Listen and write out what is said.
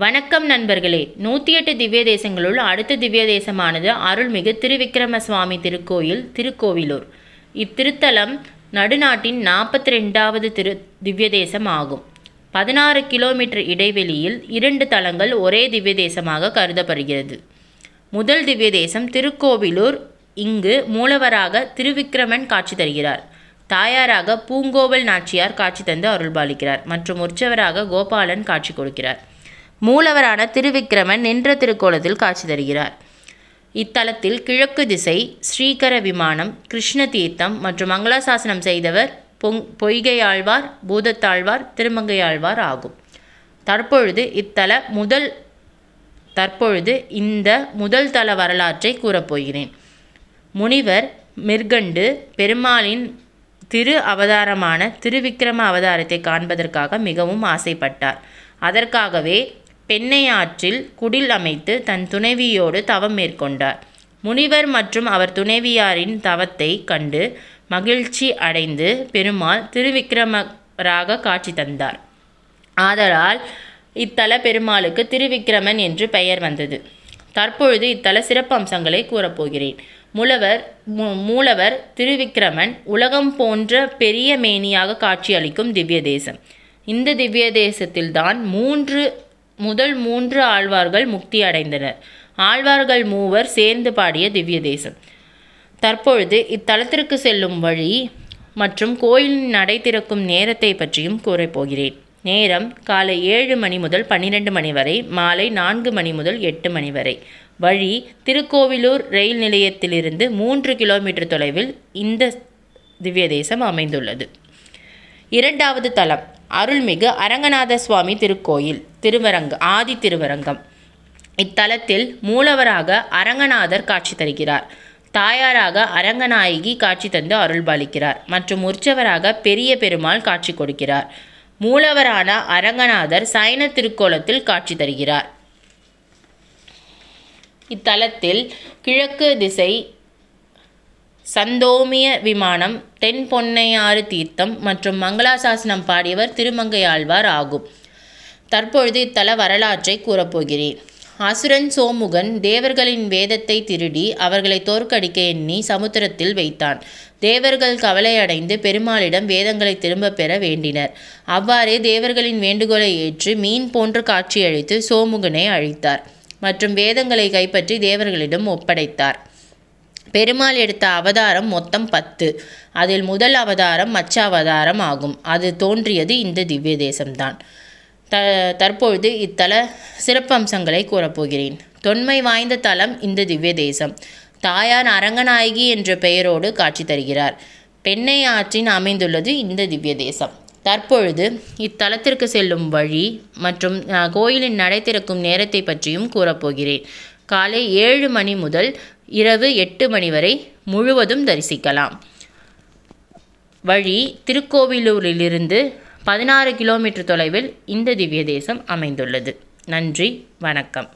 வணக்கம் நண்பர்களே. நூற்றி எட்டு திவ்ய தேசங்களுள் அடுத்த திவ்ய தேசமானது அருள்மிகு திருவிக்கிரம சுவாமி திருக்கோயில் திருக்கோவிலூர். இத்திருத்தலம் நடுநாட்டின் நாற்பத்தி ரெண்டாவது திரு திவ்ய தேசம் ஆகும். பதினாறு கிலோமீட்டர் இடைவெளியில் இரண்டு தலங்கள் ஒரே திவ்ய தேசமாக கருதப்படுகிறது. முதல் திவ்ய தேசம் திருக்கோவிலூர் இங்கு மூலவராக திருவிக்கிரமன் காட்சி தருகிறார். தாயாராக பூங்கோவல் நாச்சியார் காட்சி தந்து அருள்பாலிக்கிறார். மற்றும் உற்சவராக கோபாலன் காட்சி கொடுக்கிறார். மூலவரான திருவிக்கிரமன் நின்ற திருக்கோலத்தில் காட்சி தருகிறார். இத்தலத்தில் கிழக்கு திசை ஸ்ரீகர விமானம் கிருஷ்ண தீர்த்தம் மற்றும் மங்களாசாசனம் செய்தவர் பொங் பொய்கையாழ்வார் பூதத்தாழ்வார் திருமங்கையாழ்வார் ஆகும். தற்பொழுது இத்தல முதல் தற்பொழுது இந்த முதல் தல வரலாற்றை கூறப்போகிறேன் முனிவர் மிர்கண்டு பெருமாளின் திரு அவதாரமான திருவிக்கிரம அவதாரத்தை காண்பதற்காக மிகவும் ஆசைப்பட்டார். அதற்காகவே பெண்ணை ஆற்றில் குடில் அமைத்து தன் துணைவியோடு தவம் மேற்கொண்டார். முனிவர் மற்றும் அவர் துணைவியாரின் தவத்தை கண்டு மகிழ்ச்சி அடைந்து பெருமாள் திருவிக்கிரமராக காட்சி தந்தார். ஆதலால் இத்தல பெருமாளுக்கு திருவிக்கிரமன் என்று பெயர் வந்தது. தற்பொழுது இத்தல சிறப்பம்சங்களை கூறப்போகிறேன். மூலவர் மூ- மூலவர் திருவிக்கிரமன் உலகம் போன்ற பெரிய மேனியாக காட்சியளிக்கும் திவ்ய தேசம் இந்த திவ்ய தேசத்தில்தான் மூன்று முதல் மூன்று ஆழ்வார்கள் முக்தி அடைந்தனர் ஆழ்வார்கள் மூவர் சேர்ந்து பாடிய திவ்ய தேசம் தற்பொழுது இத்தலத்திற்கு செல்லும் வழி மற்றும் கோயிலின் நடை திறக்கும் நேரத்தை பற்றியும் கூறப்போகிறேன் நேரம் காலை ஏழு மணி முதல் பன்னிரெண்டு மணி வரை மாலை நான்கு மணி முதல் எட்டு மணி வரை. வழி திருக்கோவிலூர் ரயில் நிலையத்திலிருந்து மூன்று கிலோமீட்டர் தொலைவில் இந்த திவ்ய தேசம் அமைந்துள்ளது. இரண்டாவது தலம் அருள்மிகு அரங்கநாத சுவாமி திருக்கோயில். திருவரங்கம் ஆதி திருவரங்கம். இத்தலத்தில் மூலவராக அரங்கநாதர் காட்சி தருகிறார். தாயாராக அரங்கநாயகி காட்சி தந்து அருள்பாலிக்கிறார். மற்றும் உற்சவராக பெரிய பெருமாள் காட்சி கொடுக்கிறார். மூலவரான அரங்கநாதர் சைன திருக்கோலத்தில் காட்சி தருகிறார். இத்தலத்தில் கிழக்கு திசை சந்தோமிய விமானம் தென் பொன்னையாறு தீர்த்தம் மற்றும் மங்களாசாசனம் பாடியவர் திருமங்கையாழ்வார் ஆகும். தற்பொழுது இத்தல வரலாற்றை கூறப்போகிறேன். அசுரன் சோமுகன் தேவர்களின் வேதத்தை திருடி அவர்களை தோற்கடிக்க எண்ணி சமுத்திரத்தில் வைத்தான். தேவர்கள் கவலையடைந்து பெருமாளிடம் வேதங்களை திரும்பப் பெற வேண்டினர். அவ்வாறே தேவர்களின் வேண்டுகோளை ஏற்று மீன் போன்று காட்சியளித்து சோமுகனை அழித்தார் மற்றும் வேதங்களை கைப்பற்றி தேவர்களிடம் ஒப்படைத்தார். பெருமாள் எடுத்த அவதாரம் மொத்தம் பத்து. அதில் முதல் அவதாரம் மச்ச அவதாரம் ஆகும். அது தோன்றியது இந்த திவ்ய தேசம்தான் த தற்பொழுது இத்தல சிறப்பம்சங்களை கூறப்போகிறேன். தொன்மை வாய்ந்த தலம் இந்த திவ்ய தேசம் தாயார் அரங்கநாயகி என்ற பெயரோடு காட்சி தருகிறார். பெண்ணை ஆற்றின் அமைந்துள்ளது இந்த திவ்ய தேசம் தற்பொழுது இத்தலத்திற்கு செல்லும் வழி மற்றும் கோயிலின் நடை திறக்கும் நேரத்தை பற்றியும் கூறப்போகிறேன். காலை ஏழு மணி முதல் இரவு எட்டு மணி வரை முழுவதும் தரிசிக்கலாம். வழி திருக்கோவிலூரிலிருந்து பதினாறு கிலோமீட்டர் தொலைவில் இந்த திவ்ய தேசம் அமைந்துள்ளது. நன்றி வணக்கம்.